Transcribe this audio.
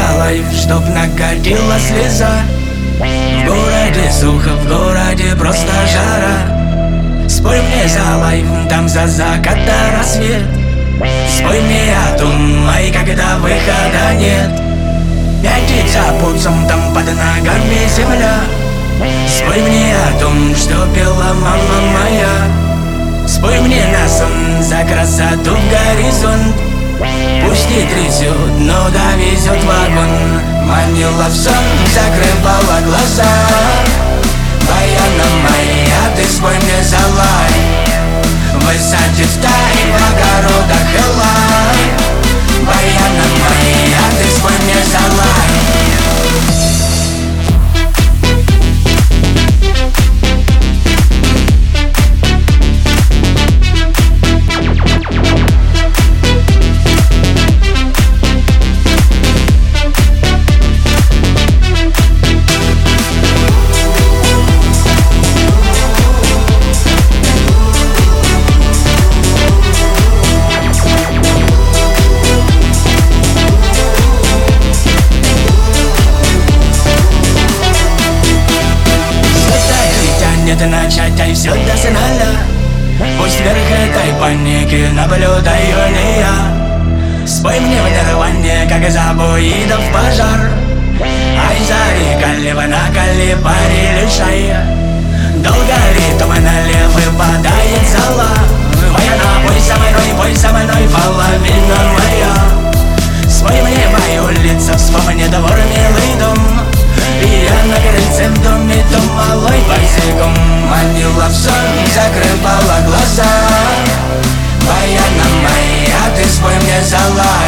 Лайф, чтоб накатила слеза В городе сухо, в городе просто жара Спой мне за лайф, там за закат до рассвет Спой мне о том, ай, когда выхода нет Пять за пуцом, там под ногами земля Спой мне о том, что пела мама моя Спой мне на сон за красоту в горизонт Пусть не трясет, но довезет вагон. Манила в сон, закрывала глаза. Баяна моя, ты спой мне за Тянет начать, а все до финала Пусть вверх этой паники наблюдаю не я Спой мне в нирване, как забоидов пожар Ай, зари, калива на калибаре лишай Долго ритм налев выпадает зала Моя напой со закрывала глаза. Моя на моя, ты свой мне залай